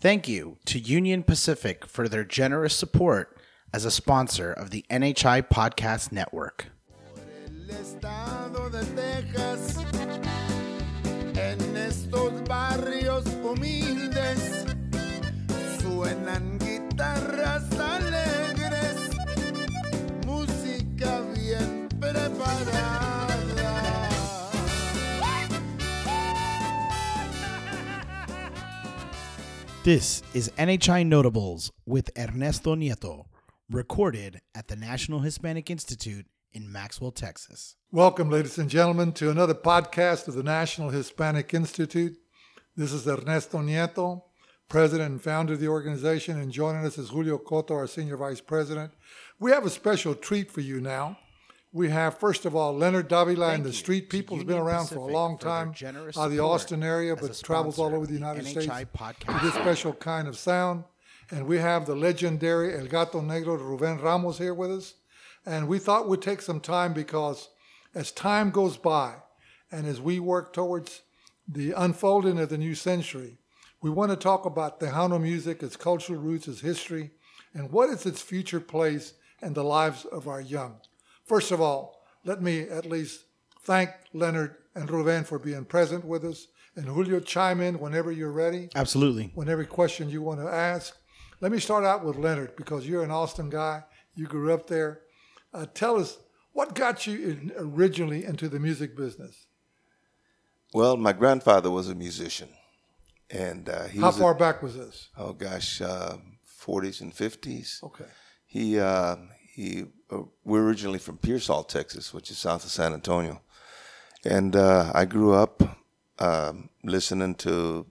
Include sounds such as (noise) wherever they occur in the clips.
Thank you to Union Pacific for their generous support as a sponsor of the NHI Podcast Network. This is NHI Notables with Ernesto Nieto, recorded at the National Hispanic Institute in Maxwell, Texas. Welcome, ladies and gentlemen, to another podcast of the National Hispanic Institute. This is Ernesto Nieto, president and founder of the organization, and joining us is Julio Coto, our senior vice president. We have a special treat for you now. We have, first of all, Leonard Davila and the Street People. has been around for a long time out of the Austin area, but travels all over the the United NHI States podcast. with this special kind of sound. And we have the legendary El Gato Negro, Ruben Ramos, here with us. And we thought we'd take some time because as time goes by and as we work towards the unfolding of the new century, we want to talk about Tejano music, its cultural roots, its history, and what is its future place in the lives of our young. First of all, let me at least thank Leonard and Ruben for being present with us. And Julio, chime in whenever you're ready Absolutely. whenever question you want to ask. Let me start out with Leonard because you're an Austin guy. You grew up there. Uh, tell us what got you in, originally into the music business. Well, my grandfather was a musician, and uh, he How was a- far back was this? oh gosh, uh, 40s and 50s. Okay. He uh, he uh, we're originally from Pearsall, Texas, which is south of San Antonio, and uh, I grew up um, listening to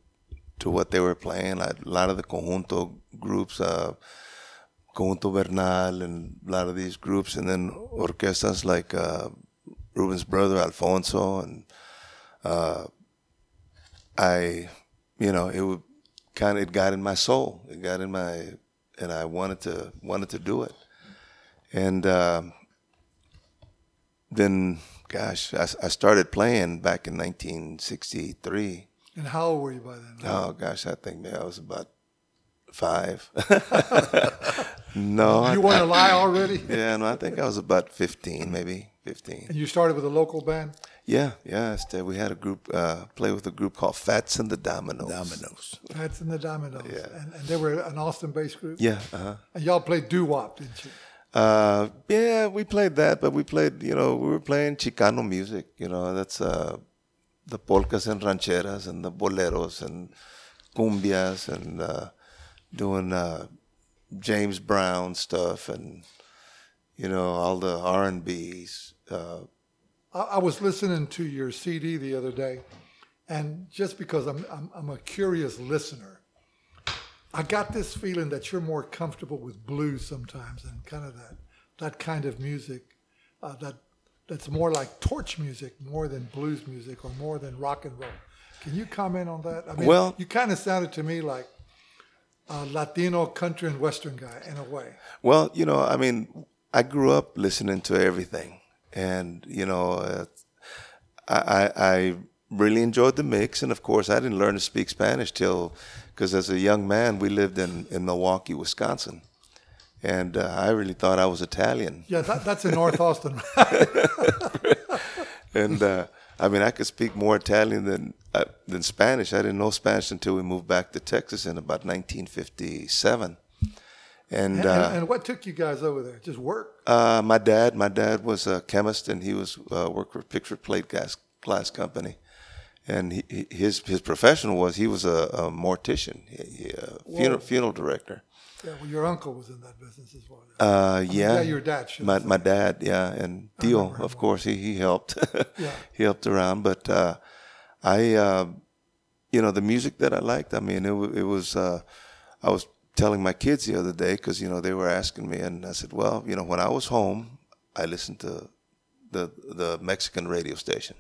to what they were playing. A lot of the conjunto groups, uh, Conjunto Bernal, and a lot of these groups, and then orquestas like uh, Ruben's brother Alfonso, and uh, I, you know, it would kind of it got in my soul. It got in my, and I wanted to wanted to do it, and um, then, gosh, I, I started playing back in 1963. And how old were you by then? Oh gosh, I think maybe I was about five. (laughs) no, I- you want to lie already? (laughs) yeah, no, I think I was about 15, maybe 15. And you started with a local band? Yeah, yeah. We had a group uh, play with a group called Fats and the Dominoes. Dominoes. Fats and the Dominoes. Yeah. And, and they were an Austin based group? Yeah, uh-huh. And y'all played doo wop, didn't you? Uh, yeah, we played that, but we played, you know, we were playing Chicano music. You know, that's uh, the polkas and rancheras and the boleros and cumbias and uh, doing uh, James Brown stuff and you know all the R and B's. Uh, I, I was listening to your CD the other day, and just because I'm, I'm, I'm a curious listener, I got this feeling that you're more comfortable with blues sometimes and kind of that, that kind of music uh, that that's more like torch music more than blues music or more than rock and roll. Can you comment on that? I mean, Well- you kind of sounded to me like a Latino country and western guy in a way. Well, you know, I mean, I grew up listening to everything, and you know, uh, I, I I really enjoyed the mix, and of course, I didn't learn to speak Spanish till because as a young man, we lived in in Milwaukee, Wisconsin, and uh, I really thought I was Italian, Yeah, that, that's in North Austin. (laughs) (laughs) and uh, I mean, I could speak more Italian than uh, than Spanish. I didn't know Spanish until we moved back to Texas in about 1957, and. and, uh, and what took you guys over there? Just work? Uh, my dad, my dad was a chemist, and he was uh, worked for Pittsburgh Plate Glass, glass Company, and he, he- his his profession was he was a, a mortician, he, he, a funeral, funeral director. Yeah, well, your uncle was in that business as well. Uh, yeah, yeah, your dad My have my dad, yeah, and Dio, of course, he he helped. (laughs) Yeah. he helped around, but uh, I, uh, you know, the music that I liked. I mean, it it was. Uh, I was telling my kids the other day because you know they were asking me, and I said, well, you know, when I was home, I listened to the the Mexican radio station,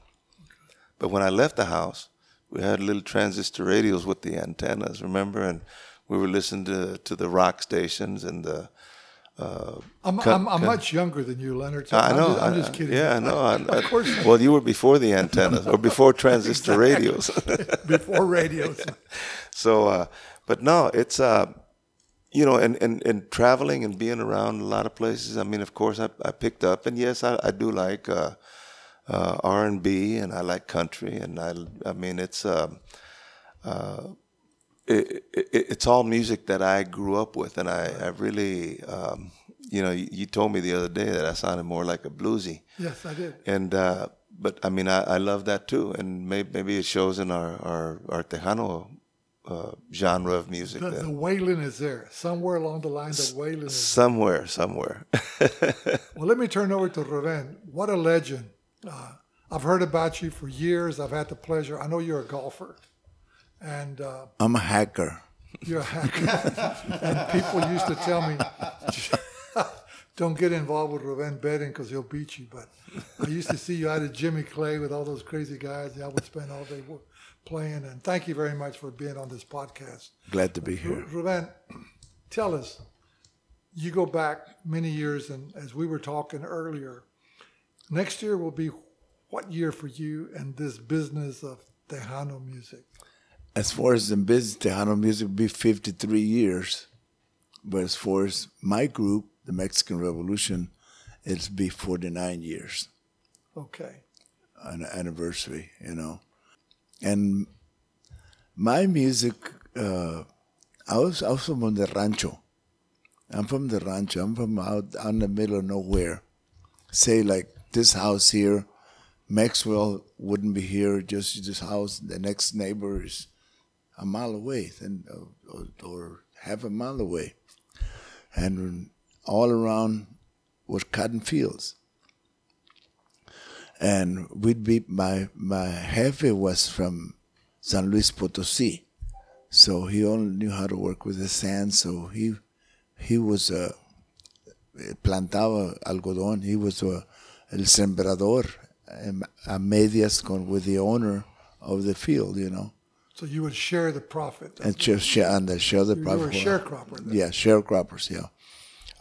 but when I left the house, we had little transistor radios with the antennas, remember, and we were listening to to the rock stations and the. Uh, I'm, I'm, I'm much younger than you, Leonard. So I I'm know. Just, I'm just kidding. Yeah, I know. I, (laughs) of course, I, well, you were before the antennas or before transistor radios. (laughs) (laughs) before radios. so, uh, but no, it's uh, you know, and, and, and traveling and being around a lot of places. I mean, of course, I, I picked up, and yes, I, I do like uh, uh, R and B, and I like country, and I I mean, it's um, uh, it, it, it's all music that I grew up with, and I I really. Um, you know, you, you told me the other day that I sounded more like a bluesy, Yes, I did. and uh, but I mean I, I love that too, and maybe, maybe it shows in our our, our Tejano uh, genre of music. The, the wailing is there. Somewhere along the line, the wailing is somewhere, somewhere. (laughs) Well, let me turn over to Ruben. What a legend. Uh, I've heard about you for years. I've had the pleasure. I know you're a golfer. And uh, I'm a hacker. you're a hacker. (laughs) and people used to tell me, (laughs) don't get involved with Ruben betting because he'll beat you. But I used to see you out at Jimmy Clay with all those crazy guys. I would spend all day playing. And thank you very much for being on this podcast. Glad to be here. Ruben, tell us, you go back many years, and as we were talking earlier, next year will be what year for you and this business of Tejano music? As far as the business, Tejano music will be 53 years. But as far as my group, the Mexican Revolution, it'll be 49 years, Okay. an anniversary, you know. And my music, uh, I was I was from the rancho. I'm from the rancho. I'm from out, out in the middle of nowhere. Say like this house here, Maxwell wouldn't be here. Just this house, the next neighbor is a mile away, and or, uh, uh, or half a mile away, and all around was cotton fields. And we'd be my my jefe was from San Luis Potosí, so he only knew how to work with the sand. So he he was a plantaba algodón. He was uh, el sembrador a medias con with the owner of the field, you know, So you would share the profit. and just share and the share the you, you were a profit. sharecropper. then. Yeah, sharecroppers. Yeah,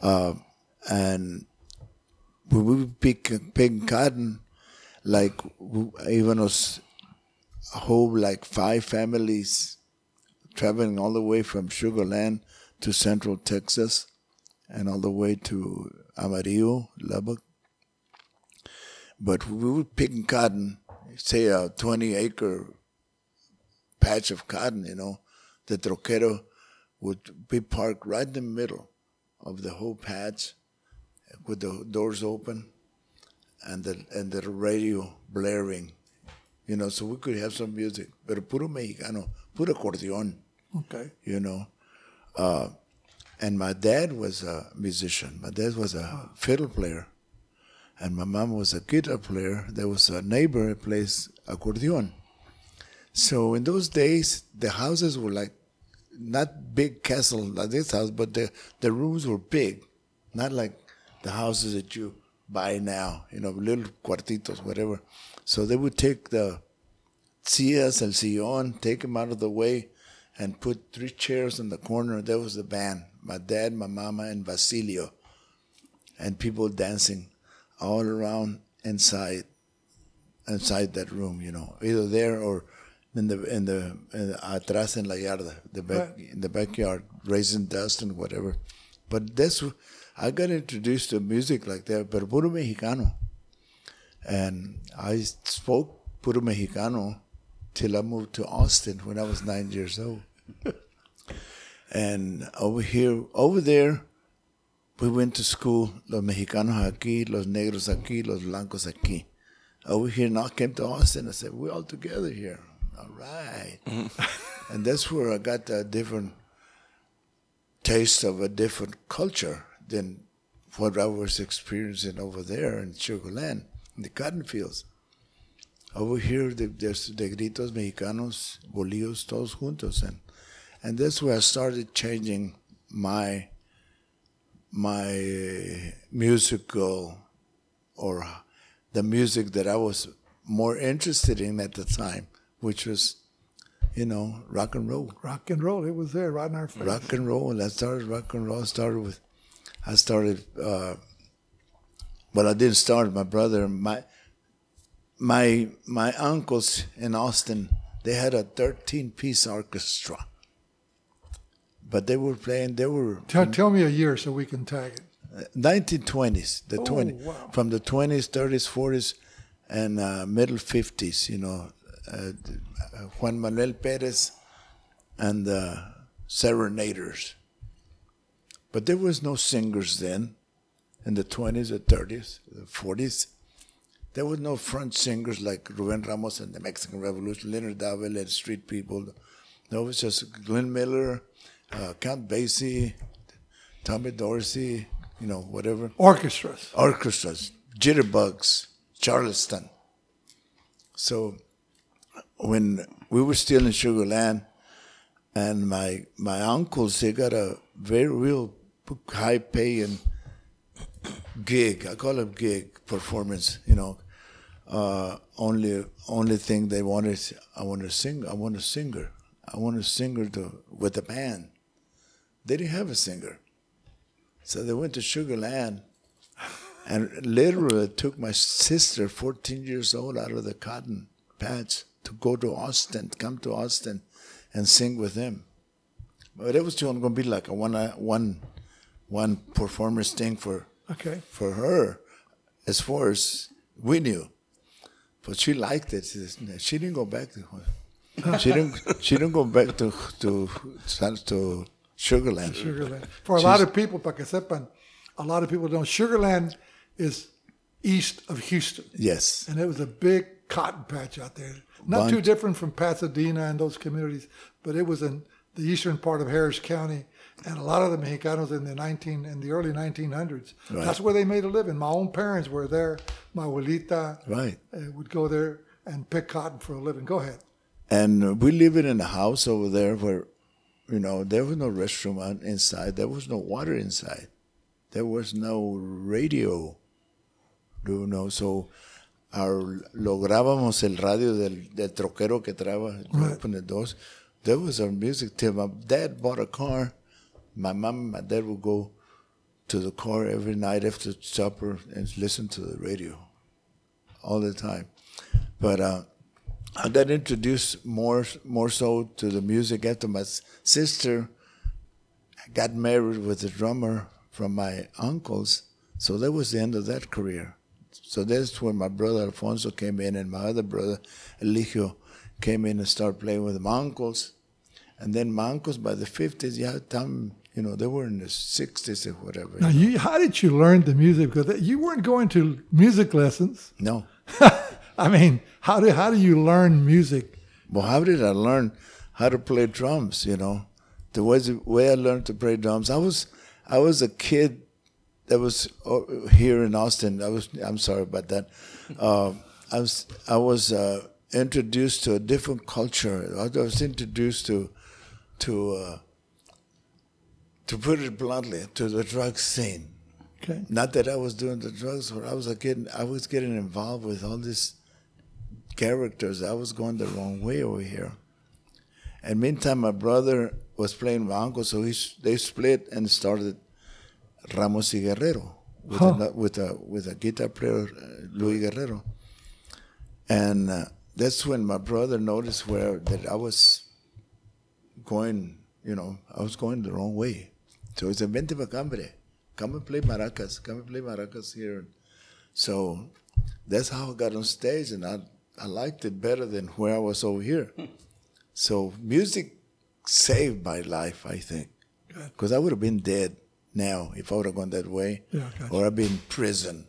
um, and we would pick pick cotton, like even us, a whole like five families, traveling all the way from Sugar Land to Central Texas, and all the way to Amarillo, Lubbock. But we would pick cotton, say a twenty acre patch of cotton, you know, the troquero would be parked right in the middle of the whole patch with the doors open and the and the radio blaring. You know, so we could have some music. Pero puro mexicano, puro acordeon, Okay. you know. Uh, and my dad was a musician. My dad was a fiddle player. And my mom was a guitar player. There was a neighbor that plays accordion. So in those days, the houses were like not big castle like this house, but the, the rooms were big, not like the houses that you buy now, you know, little cuartitos, whatever. So they would take the sillas, el sillón, take them out of the way, and put three chairs in the corner. There was the band. My dad, my mama, and Basilio, and people dancing all around inside, inside that room. You know, either there or in the in the, in the atrás en la yarda, the back Right. in the backyard, raising dust and whatever. But that's I got introduced to music like that, but puro mexicano, and I spoke puro mexicano till I moved to Austin when I was nine years old. (laughs) and over here, over there, we went to school. Los mexicanos aquí, los negros aquí, los blancos aquí. Uh, over here, now came to Austin. I said, "We're all together here." All right. Mm-hmm. and that's where I got a different taste of a different culture than what I was experiencing over there in Sugar Land, in the cotton fields. Over here, the- there's the gritos mexicanos, bolillos, todos juntos, and and that's where I started changing my my musical or the music that I was more interested in at the time, which was, you know, rock and roll. Rock and roll. It was there right in our face. Rock and roll. And I started rock and roll. I started with, I started, uh, well, I didn't start. My brother, my, my, my uncles in Austin, they had a 13 piece orchestra. But they were playing. They were Tell, tell me a year so we can tag it. 1920s, the Oh, 20 wow. from the 20s, 30s, 40s, and uh, middle 50s. You know, uh, Juan Manuel Perez and the Serenaders. But there was no singers then, in the 20s, the 30s, the 40s. There was no front singers like Ruben Ramos and the Mexican Revolution, Leonard Davila and Street People. No, it was just Glenn Miller, uh, Count Basie, Tommy Dorsey, you know, whatever. Orchestras. Orchestras, Jitterbugs, Charleston. So when we were still in Sugar Land, and my my uncles, they got a very real high paying gig. I call it gig performance. You know, uh, only only thing they wanted. I want to sing. I want a singer. I want a singer to with a band. They didn't have a singer, so they went to Sugar Land, and literally took my sister, 14 years old, out of the cotton patch to go to Austin, come to Austin, and sing with them. But it was still going to be like a one uh, one one performance thing for Okay. for her, as far as we knew. But she liked it. She, she didn't go back to she didn't she didn't go back to to to Sugarland. Sugarland. For a lot of people, para que sepan, a lot of people don't. Sugarland is east of Houston. Yes. And it was a big cotton patch out there. Not Bunch. too different from Pasadena and those communities, but it was in the eastern part of Harris County. And a lot of the Mexicanos in the 19 in the early 1900s, Right. that's where they made a living. My own parents were there. My abuelita Right. uh, would go there and pick cotton for a living. Go ahead. And we lived in a house over there where, you know, there was no restroom inside. There was no water inside. There was no radio. You know, so our, lográbamos el radio del, del troquero que traba, open the doors. There was our music till my dad bought a car. My mom and my dad would go to the car every night after supper and listen to the radio all the time. But uh, I got introduced more more so to the music after my sister got married with a drummer from my uncles. So that was the end of that career. So that's when my brother Alfonso came in and my other brother Eligio came in and started playing with my uncles. And then my uncles by the 50s, yeah, time, you know, they were in the 60s or whatever. Now, you, how did you learn the music? Because you weren't going to music lessons. No. (laughs) I mean, how do how do you learn music? Well, how did I learn how to play drums? You know, the way, the way I learned to play drums. I was I was a kid that was uh, here in Austin. I was I'm sorry about that. Uh, I was I was uh, introduced to a different culture. I was introduced to to uh, to put it bluntly to the drug scene. Okay. Not that I was doing the drugs, but I was like getting I was getting involved with all these characters. I was going the wrong way over here. And meantime, my brother was playing my uncle, so he, they split and started Ramos y Guerrero with, Huh. a, with a with a guitar player, uh, Luis Guerrero. And uh, that's when my brother noticed where that I was going, you know, I was going the wrong way. So he said, "Vente pa' acá, hombre. Come and play maracas. Come and play maracas here." So that's how I got on stage, and I I liked it better than where I was over here. so music saved my life, I think, because I would have been dead now if I would have gone that way, Yeah, gotcha. or I'd be in prison.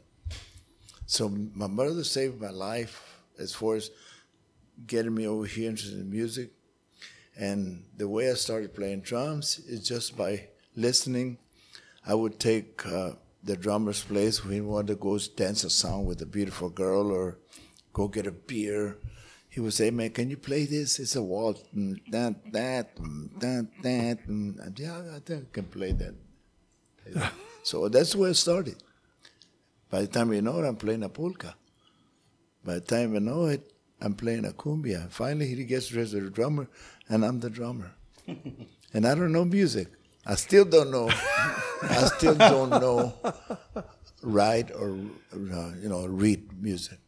So my mother saved my life as far as getting me over here interested in music. And the way I started playing drums is just by listening. I would take uh, the drummer's place when he wanted to go dance a song with a beautiful girl or go get a beer. He would say, "Man, can you play this? It's a waltz. Mm, That, that, mm, that, that." mm." And yeah, I think I can play that. (laughs) so that's where it started. By the time you know it, I'm playing a polka. By the time you know it, I'm playing a cumbia. Finally, he gets dressed as a drummer, and I'm the drummer. (laughs) and I don't know music. I still don't know. I still don't know (laughs) write or uh, you know read music.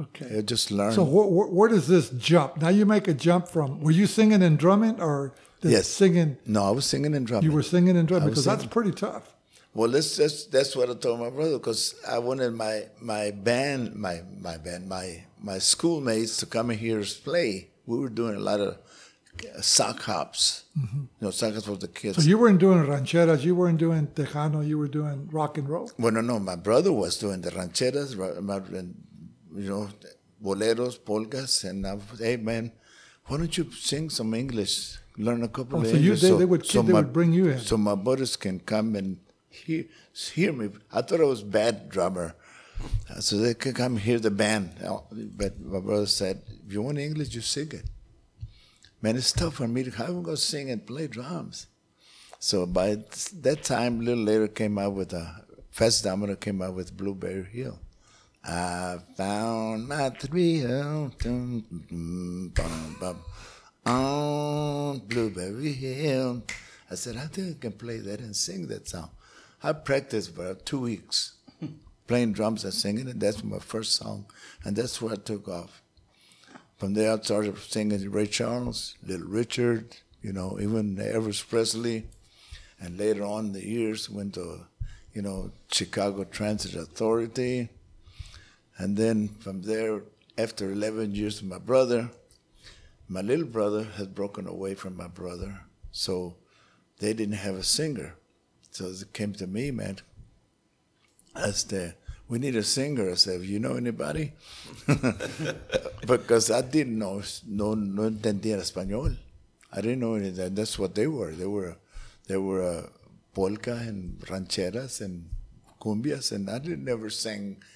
Okay. I just learned. So wh- wh- where does this jump? Now you make a jump from. Were you singing and drumming, or Yes. singing? no, I was singing and drumming. You were singing and drumming because that's pretty tough. Well, that's that's that's what I told my brother because I wanted my my band, my my band, my my schoolmates to come and hear us play. We were doing a lot of uh, sock hops, you know, sock hops for the kids. Mm-hmm. So you weren't doing rancheras, you weren't doing tejano, you were doing rock and roll. well, no, no, my brother was doing the rancheras, and, you know, boleros, polkas, and I, was, hey man, why don't you sing some English? Learn a couple Oh, of so you- English. they- they would- they my- would bring you in. So my brothers can come and hear, hear me. I thought I was bad drummer. So they could come hear the band. Uh, But my brother said, if you want English, you sing it. Man, it's tough for me to, how am I going to sing and play drums? So by that time, a little later, came out with a, Fats Domino came out with Blueberry Hill. I found my thrill dum, dum, bum, bum, on Blueberry Hill. I said, I think I can play that and sing that song. I practiced for two weeks (laughs) playing drums and singing it. That's my first song, and that's where I took off. From there, I started singing Ray Charles, Little Richard, you know, even Elvis Presley, and later on in the years went to, you know, Chicago Transit Authority, and then from there, after 11 years my brother, my little brother had broken away from my brother, so they didn't have a singer. So it came to me, man. I said, we need a singer. I said, you know anybody? (laughs) because I didn't know, no, no entendía español. I didn't know any of that. That's what they were. They were, they were uh, polka and rancheras and cumbias, and I didn't never sing a-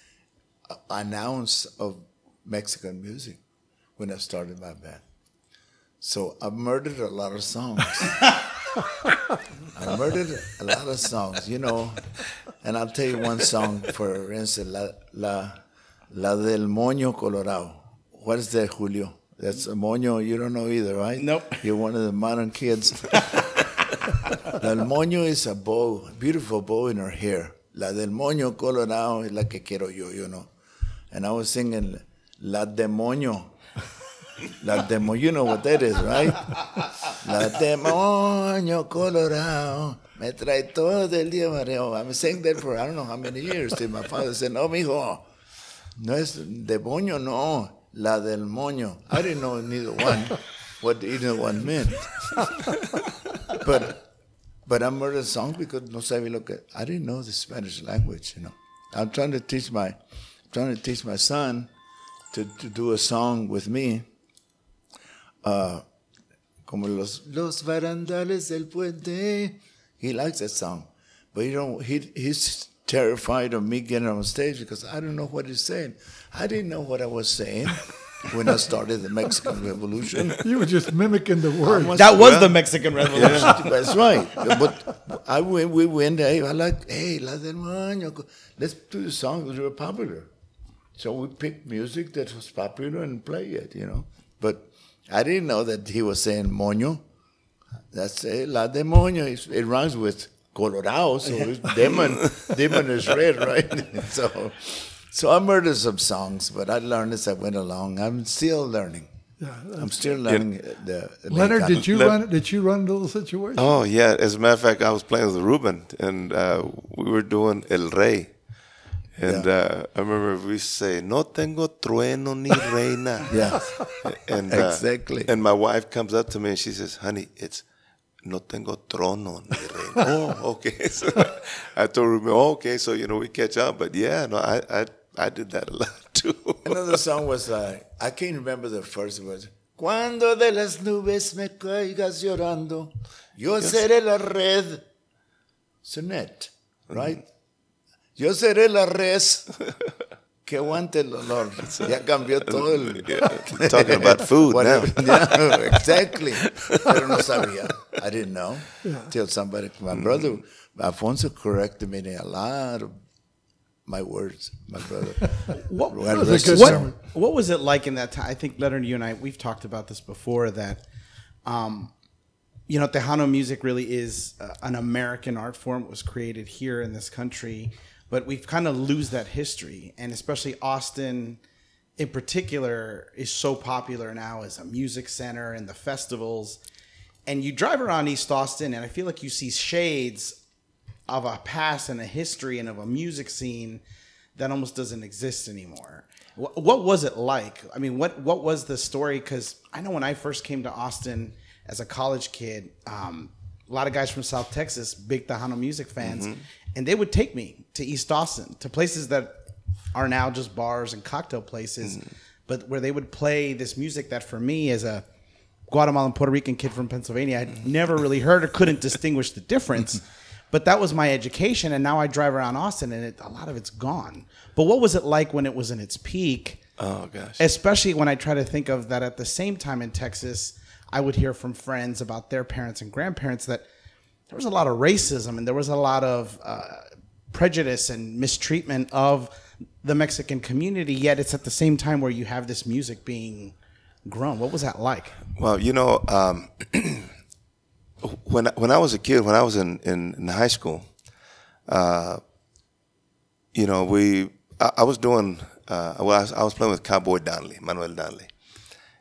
an ounce of Mexican music when I started my band. So I murdered a lot of songs. (laughs) I murdered a lot of songs, you know. And I'll tell you one song, for instance, La, la, la del Moño Colorado. What is that, Julio? That's a moño you don't know either, right? Nope. You're one of the modern kids. (laughs) La del Moño is a bow, beautiful bow in her hair. La del Moño Colorado es la que quiero yo, you know. And I was singing La Demonio. La Demonio, you know what that is, right? La Demonio Colorado. Me trae todo el día mareo. I'm saying that for I don't know how many years. Till my father said, no, mijo. No es demonio, no. La del moño. I didn't know neither one, what either one meant. but but I murdered a song because no sabía lo que I didn't know the Spanish language, you know. I'm trying to teach my trying to teach my son to, to do a song with me. Uh, como los los barandales del puente. He likes that song. But you know, he he's terrified of me getting on stage because I don't know what he's saying. I didn't know what I was saying when I started the Mexican Revolution. (laughs) You were just mimicking the words. Almost- That was Well, the Mexican Revolution. (laughs) That's right. But I went, we went, hey, I like, hey, La del Moño, let's do the song because we were popular. So we picked music that was popular and play it, you know. But I didn't know that he was saying moño. That's eh, La de Moño. It's- It rhymes with Colorado, so it's demon. demon is red, (laughs) right? (laughs) so, so I murdered some songs, but I learned as I went along. I'm still learning. Yeah, I'm still learning the. the Leonard, did you Let- run? Did you run into the situation? Oh yeah, as a matter of fact, I was playing with Ruben, and uh, we were doing El Rey, and Yeah. uh, I remember we say "No tengo trueno ni (laughs) reina." Yeah. (laughs) and uh, Exactly. And my wife comes up to me and she says, "Honey, it's no tengo trono ni reina." (laughs) oh, okay. So I told her, oh, "Okay, so you know we catch up." But yeah, no, I I I did that a lot too. Another song was uh, I can't remember the first words. Cuando de las nubes me caigas llorando, yo seré la red. It's a net, right? Yo seré la res que aguante el olor. Ya cambió todo el. Yeah, talking about food now. Whatever. (laughs) Yeah, exactly. Pero no sabía. I didn't know. Till somebody, my brother, Alfonso corrected me a lot of my words, my brother. What, God was a rest good his what, what was it like in that time? I think Leonard, you and I, we've talked about this before. That, um, you know, Tejano music really is uh, an American art form. It was created here in this country, but we've kind of lose that history, and especially Austin in particular is so popular now as a music center and the festivals. And you drive around East Austin, and I feel like you see shades of a past and a history and of a music scene that almost doesn't exist anymore. Wh- What was it like? I mean, what what was the story? Because I know when I first came to Austin as a college kid, um, a lot of guys from South Texas, big Tejano music fans, mm-hmm. and they would take me to East Austin to places that are now just bars and cocktail places, mm-hmm. but where they would play this music that for me as a Guatemalan Puerto Rican kid from Pennsylvania, I'd mm-hmm. never really heard or couldn't (laughs) distinguish the difference. But that was my education, and now I drive around Austin, and it, a lot of it's gone. But what was it like when it was in its peak? Oh gosh. Especially when I try to think of that at the same time in Texas, I would hear from friends about their parents and grandparents that there was a lot of racism and there was a lot of uh, prejudice and mistreatment of the Mexican community. Yet it's at the same time where you have this music being grown. What was that like? Well, you know, um, (clears throat) when when I was a kid, when I was in in, in high school, uh, you know, we I, I was doing uh, well. I was, I was playing with Cowboy Donley, Manuel Donley,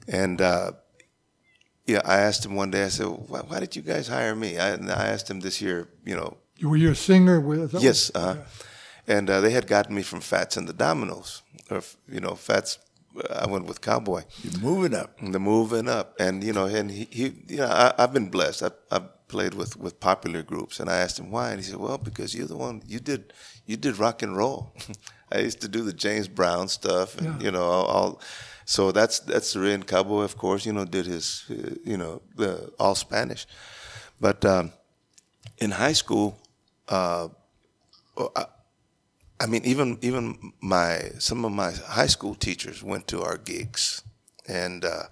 and uh, yeah, I asked him one day. I said, "Why, why did you guys hire me?" I, and I asked him this year. You know, You were you a singer with? is that Yes, what- uh, and uh, they had gotten me from Fats and the Dominoes, or you know, Fats. I went with Cowboy. You're moving up. The moving up, and you know, and he, he you know, I, I've been blessed. I, I've played with with popular groups, and I asked him why, and he said, "Well, because you're the one you did you did rock and roll. (laughs) I used to do the James Brown stuff, and Yeah. you know, all, all. So that's that's the reason Cowboy, of course, you know, did his, uh, you know, the all Spanish, but um, in high school, uh, I, I mean, even even my some of my high school teachers went to our gigs, and uh,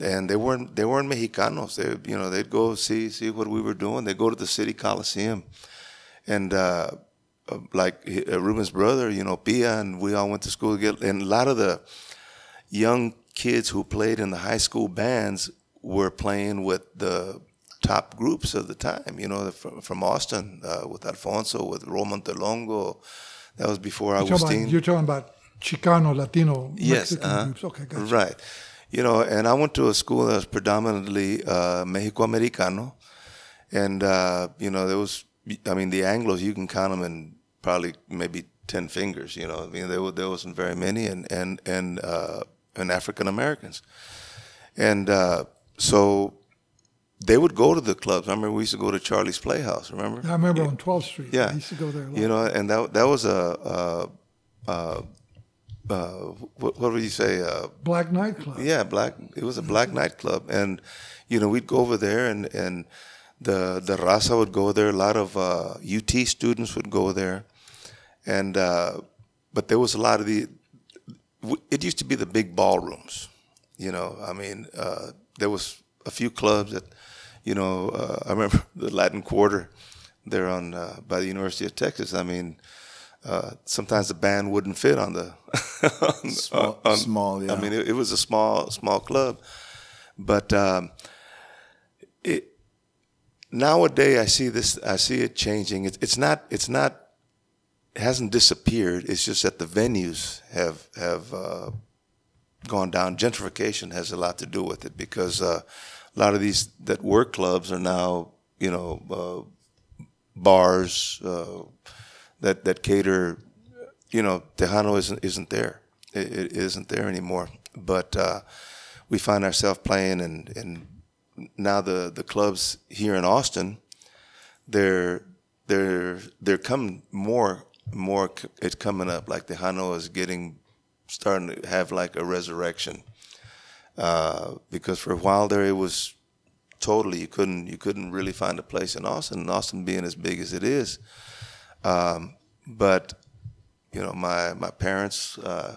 and they weren't they weren't Mexicanos. They you know they'd go see see what we were doing. They go to the city coliseum, and uh, uh, like uh, Ruben's brother, you know Pia, and we all went to school together. And a lot of the young kids who played in the high school bands were playing with the top groups of the time. You know, from, from Austin uh, with Alfonso, with Roman Telongo. That was before You're Agustin. about, you're talking about Chicano, Latino, Yes, Mexican uh-huh. groups. Okay, gotcha. right. You know, and I went to a school that was predominantly uh, Mexico Americano, and uh, you know there was, I mean, the Anglos you can count them in probably maybe ten fingers. You know, I mean there were, there wasn't very many, and and and uh, and African Americans, and uh, so they would go to the clubs. I remember we used to go to Charlie's Playhouse. Remember? I remember on 12th Street. Yeah, I used to go there a lot. You know, and that that was a. Uh, uh, uh, what, what would you say? Uh, Black nightclub. yeah, black. It was a black nightclub, and you know we'd go over there, and and the the raza would go there. A lot of uh, UT students would go there, and uh, but there was a lot of the. It used to be the big ballrooms, you know. I mean, uh, there was a few clubs that, you know. Uh, I remember (laughs) the Latin Quarter, there on uh, by the University of Texas. I mean. Uh, sometimes the band wouldn't fit on the (laughs) on, Small- small, yeah. I mean, it, it was a small small club, but um, it nowadays I see this. I see it changing. It's it's not it's not it hasn't disappeared. It's just that the venues have have uh, gone down. Gentrification has a lot to do with it because uh, a lot of these that were clubs are now you know uh, bars uh, that that cater. You know, Tejano isn't isn't there. It, it isn't there anymore. But uh, we find ourselves playing and in now the the clubs here in Austin. They're they're they're coming more more. c- It's coming up like Tejano is getting starting to have like a resurrection. Uh, because for a while there it was totally you couldn't you couldn't really find a place in Austin. and Austin being as big as it is, um, but you know my my parents. Uh,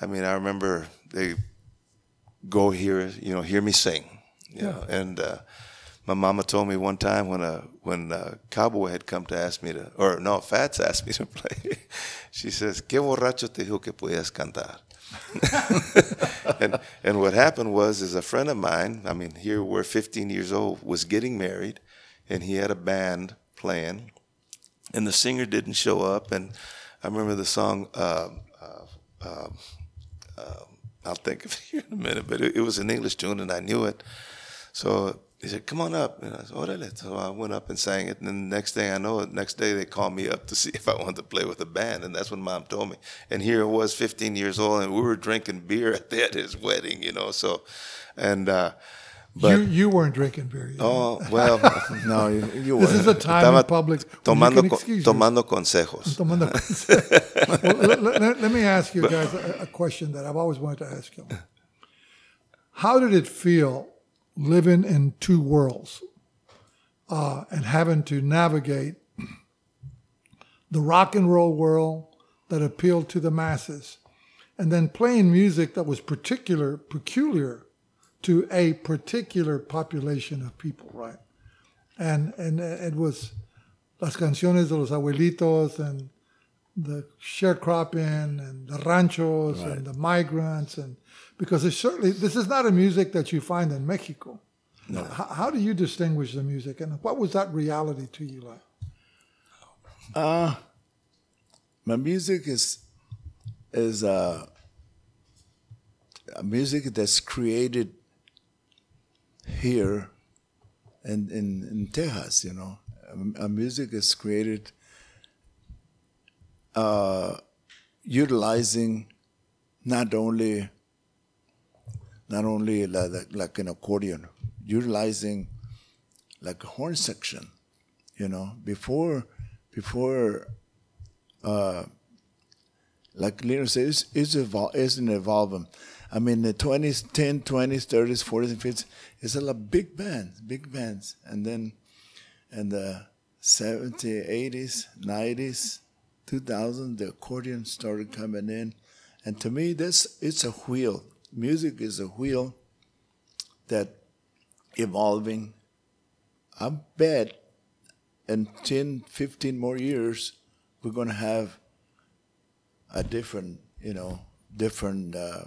I mean, I remember they go hear you know hear me sing, you know, and uh, my mama told me one time when a when uh Cowboy had come to ask me to or no Fats asked me to play, (laughs) she says, "Qué borracho te dijo que podías cantar." (laughs) and and what happened was is a friend of mine i mean here we're 15 years old was getting married and he had a band playing and the singer didn't show up and i remember the song uh, uh, uh, um, I'll think of it (laughs) here in a minute, but it, it was an English tune and I knew it. So he said, "Come on up," and I said, "Orale." So I went up and sang it, and then the next thing I know, it, next day they called me up to see (laughs) if I wanted to play with a band, and that's when Mom told me. And here I was, 15 years old, and we were drinking beer (laughs) at, at his wedding, you know. So, and uh, but you you weren't drinking beer. Oh well, (laughs) No, you, you weren't. this is a time estaba in public. tomando can co- excuse yourself. tomando consejos. Tomando well, let, let- let me ask you guys a, a question that I've always wanted to ask you. How did it feel living in two worlds uh, and having to navigate the rock and roll world that appealed to the masses and then playing music that was particular, peculiar to a particular population of people, right? And, and it was las canciones de los abuelitos and the sharecropping and the ranchos and the migrants and because it's certainly this is not a music that you find in Mexico. No. How, how do you distinguish the music and what was that reality to you like? Uh, my music is is uh, a music that's created here in, in, in Texas, you know. Our music is created uh, utilizing not only not only like, like an accordion, utilizing like a horn section, you know. Before before uh, like Leonard it's, it's, evol- it's an evolving. I mean, the 20s, 10, 20s, 30s, 40s, and 50s, it's a lot big bands, big bands. And then in the 70s, 80s, 90s, 2000, the accordion started coming in. And to me, this it's a wheel. Music is a wheel that evolving. I bet in 10, 15 more years, we're going to have a different, you know, different uh,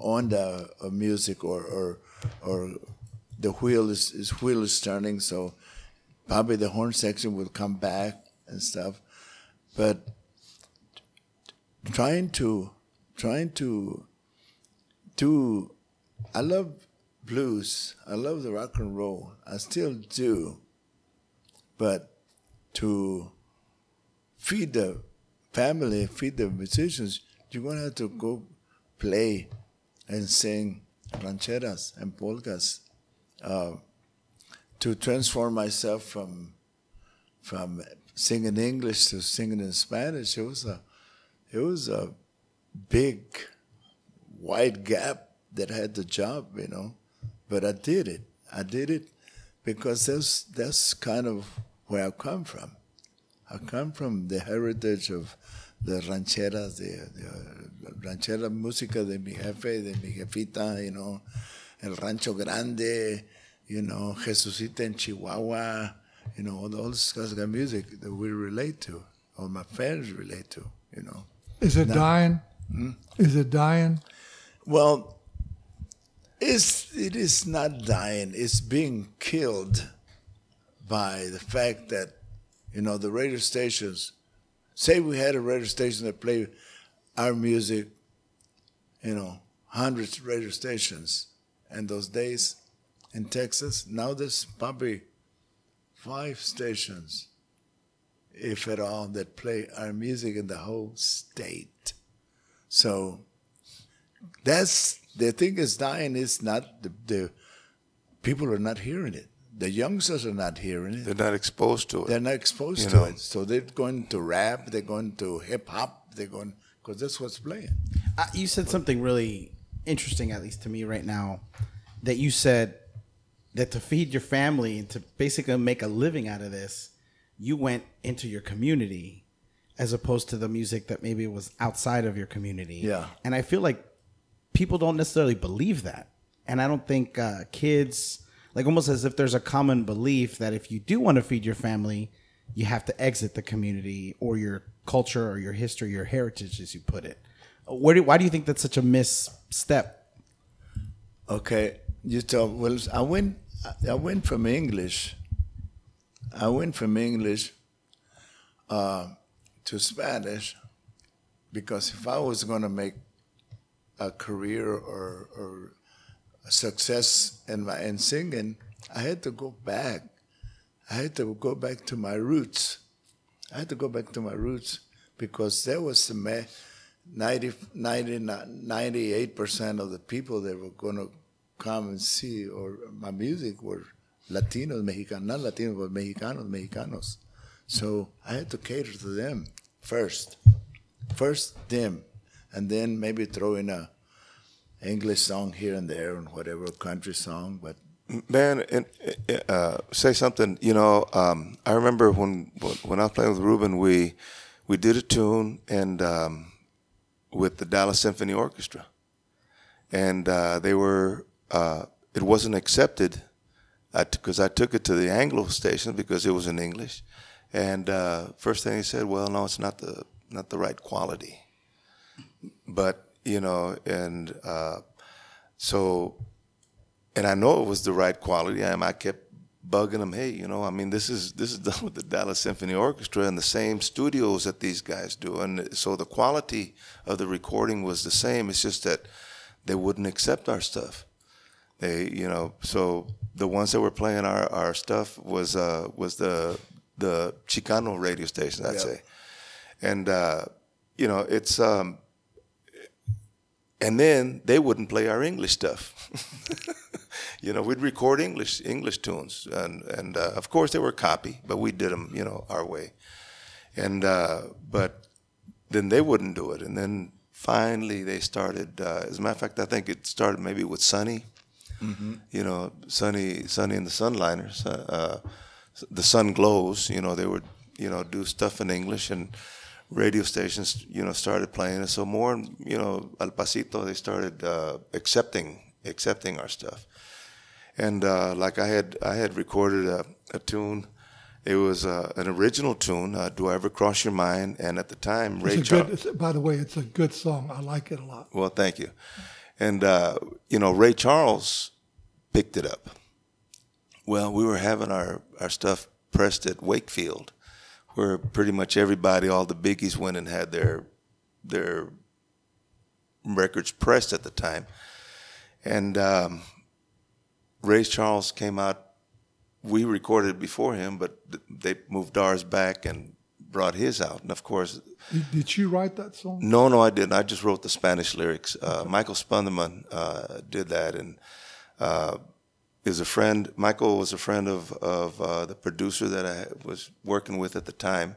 onda of music or, or, or the wheel is, is wheel is turning. So probably the horn section will come back and stuff. But trying to, trying to do, I love blues. I love the rock and roll. I still do. But to feed the family, feed the musicians, you're gonna have to go play and sing rancheras and polkas. Uh, to transform myself from from singing English to singing in Spanish, it was a it was a big wide gap that I had the job, you know. But I did it. I did it because that's that's kind of where I come from. I come from the heritage of the rancheras, the, the ranchera música de mi jefe, de mi jefita, you know, El Rancho Grande, you know, Jesucita en Chihuahua, you know, all those kinds of music that we relate to, or my fans relate to, you know. Is it dying? Hmm? Is it dying? Well, it's, it is not dying. It's being killed by the fact that, you know, the radio stations, say we had a radio station that played our music, you know, hundreds of radio stations in those days in Texas. Now there's probably five stations, if at all, that play our music in the whole state. So that's the thing is dying is not the, the people are not hearing it. The youngsters are not hearing it. They're not exposed to it. They're not exposed You to know. it. So they're going to rap, they're going to hip hop, they're going because that's what's playing. Uh, you said something really interesting, at least to me right now, that you said that to feed your family and to basically make a living out of this, you went into your community as opposed to the music that maybe was outside of your community. Yeah. And I feel like people don't necessarily believe that. And I don't think uh, kids, like almost as if there's a common belief that if you do want to feed your family, you have to exit the community or your culture or your history, your heritage, as you put it. Where do, why do you think that's such a misstep? Okay, you tell. Well, I went. I went from English. I went from English uh, to Spanish because if I was going to make a career or, or success in my in singing, I had to go back. I had to go back to my roots. I had to go back to my roots because that was the ma- 90, 90, 98% of the people that were going to come and see or my music were Latinos, Mexicanos, not Latinos, but Mexicanos, Mexicanos. So I had to cater to them first. First them, and then maybe throw in a English song here and there and whatever country song. But Man, and uh, say something. You know, um, I remember when when I was playing with Ruben, we we did a tune and um, with the Dallas Symphony Orchestra, and uh, they were. Uh, it wasn't accepted because I, I, took it to the Anglo station because it was in English, and uh, first thing he said, "Well, no, it's not the not the right quality." But you know, and uh, so, and I know it was the right quality. I, I kept bugging them, hey, you know, I mean, this is this is (laughs) done with the Dallas Symphony Orchestra in the same studios that these guys do, and so the quality of the recording was the same. It's just that they wouldn't accept our stuff. They, you know, so the ones that were playing our, our stuff was uh, was the the Chicano radio station, I'd Yep. say, and uh, you know, it's um, and then they wouldn't play our English stuff. (laughs) you know, we'd record English English tunes, and and uh, of course they were copy, but we did them, you know, our way. And uh, but then they wouldn't do it, and then finally they started. Uh, as a matter of fact, I think it started maybe with Sunny. You know, Sunny, Sunny and the Sunliners. Uh, uh, the Sunglows. You know, they would you know do stuff in English and radio stations, you know, started playing it. So more, you know, Al Pasito, they started uh, accepting accepting our stuff. And uh, like I had I had recorded a, a tune. It was uh, an original tune, uh, "Do I Ever Cross Your Mind?" And at the time, Ray Charles. good, by the way, it's a good song. I like it a lot. Well, thank you. And uh, you know, Ray Charles picked it up. Well, we were having our our stuff pressed at Wakefield, where pretty much everybody, all the biggies, went and had their their records pressed at the time. And um, Ray Charles came out. We recorded before him, but they moved ours back and brought his out. And of course, Did, did you write that song? no, no, I didn't. I just wrote the Spanish lyrics. Uh, Michael Smotherman uh, did that, and uh, is a friend. Michael was a friend of of uh, the producer that I was working with at the time,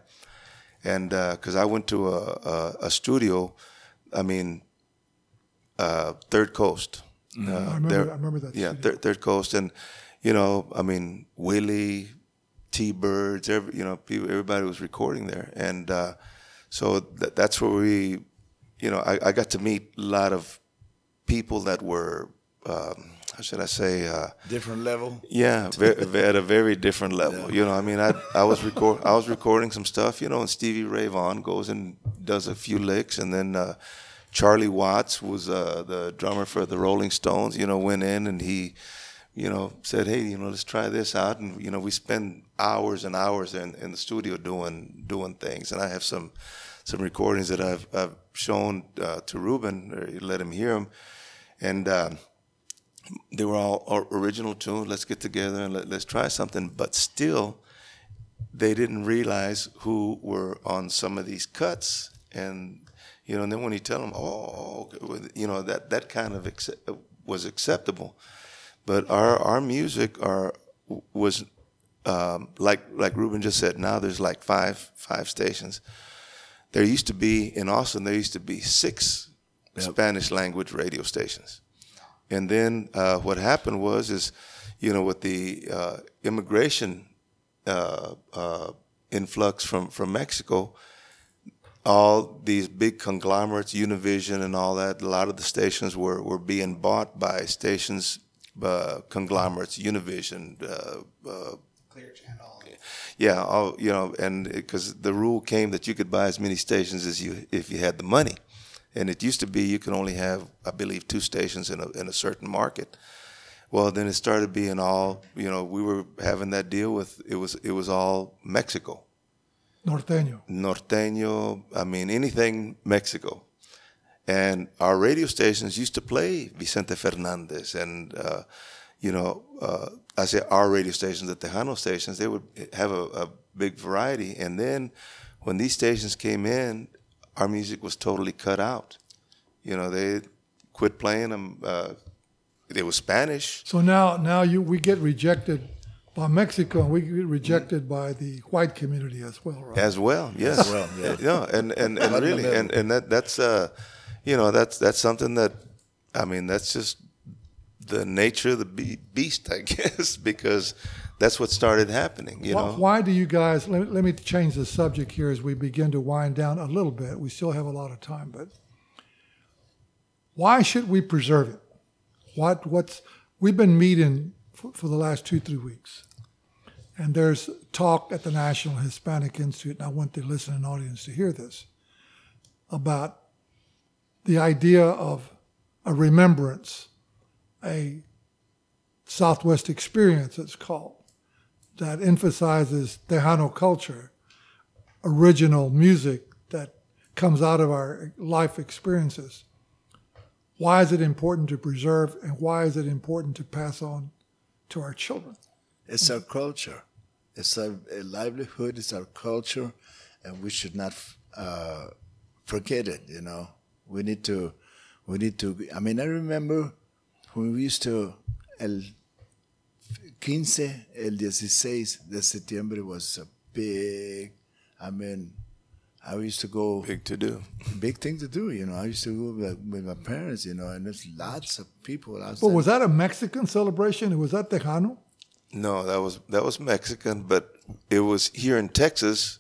and because I went to a, a, a studio, I mean, uh, Third Coast. Uh, I remember, there- I remember that. yeah, studio. third, coast, and you know, I mean, Willie, T Birds, every you know, people, everybody was recording there, and uh, so that, that's where we, you know, I, I got to meet a lot of people that were, um, how should I say, uh, different level. yeah, (laughs) ve- ve- at a very different level. You know, I mean, I I was record I was recording some stuff, you know, and Stevie Ray Vaughan goes and does a few licks, and then uh, Charlie Watts was uh, the drummer for the Rolling Stones. You know, went in and he, you know, said, hey, you know, let's try this out, and you know, we spend hours and hours in, in the studio doing doing things, and I have some some recordings that I've I've shown uh, to Ruben, or let him hear them, and. They were all original tunes. Let's get together and let, let's try something. But still, they didn't realize who were on some of these cuts, and you know. And then when you tell them, oh, okay, well, you know that that kind of accept, was acceptable. But our our music our was um, like like Ruben just said. Now there's like five five stations. There used to be in Austin. There used to be six Spanish language radio stations. And then uh, what happened was, is you know, with the uh, immigration uh, uh, influx from from Mexico, all these big conglomerates, Univision and all that, a lot of the stations were were being bought by stations, uh, conglomerates, Univision. Uh, uh, Clear channel. yeah, all, you know, and because the rule came that you could buy as many stations as you if you had the money, and it used to be you could only have, I believe, two stations in a in a certain market. Well, then it started being all, you know, we were having that deal with it was it was all Mexico, Norteño. norteño. I mean, anything Mexico, and our radio stations used to play Vicente Fernandez and uh, you know uh, I say our radio stations, the Tejano stations, they would have a, a big variety, and then when these stations came in, our music was totally cut out. You know, they quit playing them. Uh, it was Spanish. So now, now you we get rejected by Mexico, and we get rejected by the white community as well, right? as well. Yes, well, yeah. (laughs) yeah, and and, and Right in the really, and and that that's uh, you know, that's that's something that, I mean, that's just the nature of the beast, I (laughs) guess, because that's what started happening. You why, know, why do you guys? Let, let me change the subject here as we begin to wind down a little bit. We still have a lot of time, but why should we preserve it? What what's we've been meeting for, for the last two three weeks, and there's talk at the National Hispanic Institute, and I want the listening audience to hear this about the idea of a remembrance, a Southwest experience, it's called that emphasizes Tejano culture, original music that comes out of our life experiences. Why is it important to preserve and why is it important to pass on to our children? It's our culture. It's our a livelihood. It's our culture, and we should not uh, forget it. You know, we need to. We need to. I mean, I remember when we used to el 15, el 16 de septiembre was a big. I mean, I used to go big to do. big thing to do. You know, I used to go with, with my parents. You know, and there's lots of people outside. But was that a Mexican celebration? Was that Tejano? No, that was that was Mexican, but it was here in Texas.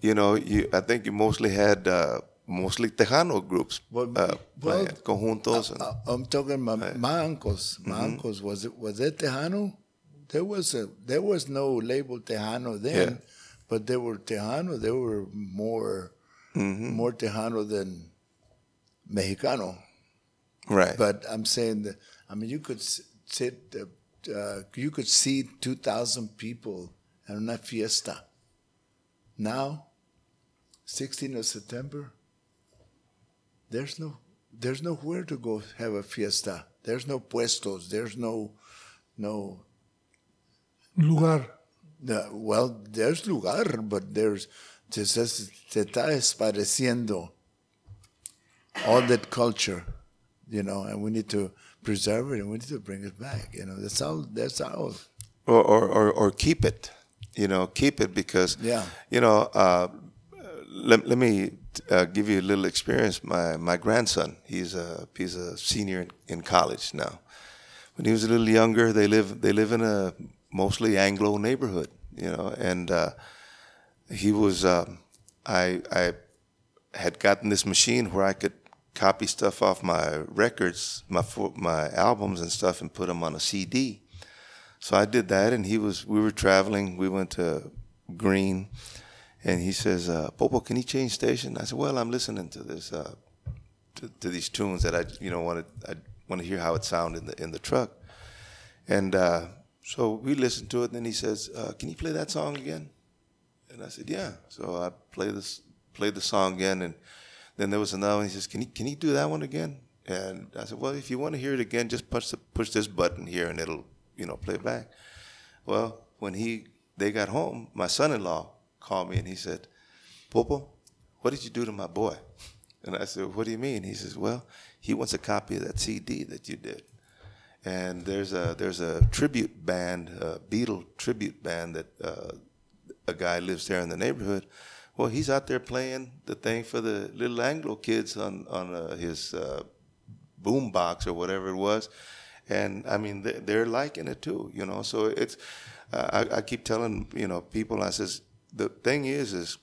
You know, you I think you mostly had uh, mostly Tejano groups, Well, uh, well, conjuntos, and Uh, I'm talking about my uncles. My Mm-hmm. uncles was it was it Tejano? There was a there was no label Tejano then, Yeah. but they were Tejano. They were more Mm-hmm. more Tejano than Mexicano. right? But I'm saying that I mean you could sit uh, uh, you could see two thousand people at una fiesta. Now, 16th of September, there's no there's nowhere to go have a fiesta. There's no puestos. There's no no Lugar. no, well, there's lugar, but there's se, se, se está desapareciendo all that culture, you know, and we need to preserve it and we need to bring it back. You know, that's all. That's all. or, or, or, or keep it. You know, keep it because Yeah. you know. Uh, let, let me uh, give you a little experience. My my grandson, he's a he's a senior in, in college now. When he was a little younger, they live they live in a mostly Anglo neighborhood, you know, and uh, he was. Um, I I had gotten this machine where I could copy stuff off my records, my my albums and stuff, and put them on a CD. So I did that, and he was. We were traveling. We went to Green, and he says, uh, "Popo, can you change station?" I said, "Well, I'm listening to this, uh, to, to these tunes that I, you know, wanted. I want to hear how it sounded in the in the truck." And uh, so we listened to it. And then he says, uh, "Can you play that song again?" And I said, "Yeah." So I played this, played the song again, and then there was another one. He says, "Can you can you do that one again?" And I said, "Well, if you want to hear it again, just push the, push this button here, and it'll you know play back." Well, when he they got home, my son-in-law called me and he said, "Popo, what did you do to my boy?" (laughs) And I said, "What do you mean?" He says, "Well, he wants a copy of that CD that you did." And there's a there's a tribute band, a Beatle tribute band that uh, a guy lives there in the neighborhood. Well, he's out there playing the thing for the little Anglo kids on on uh, his uh, boom box or whatever it was, and I mean they- they're liking it too, you know. So it's I, I keep telling you know people I says the thing is is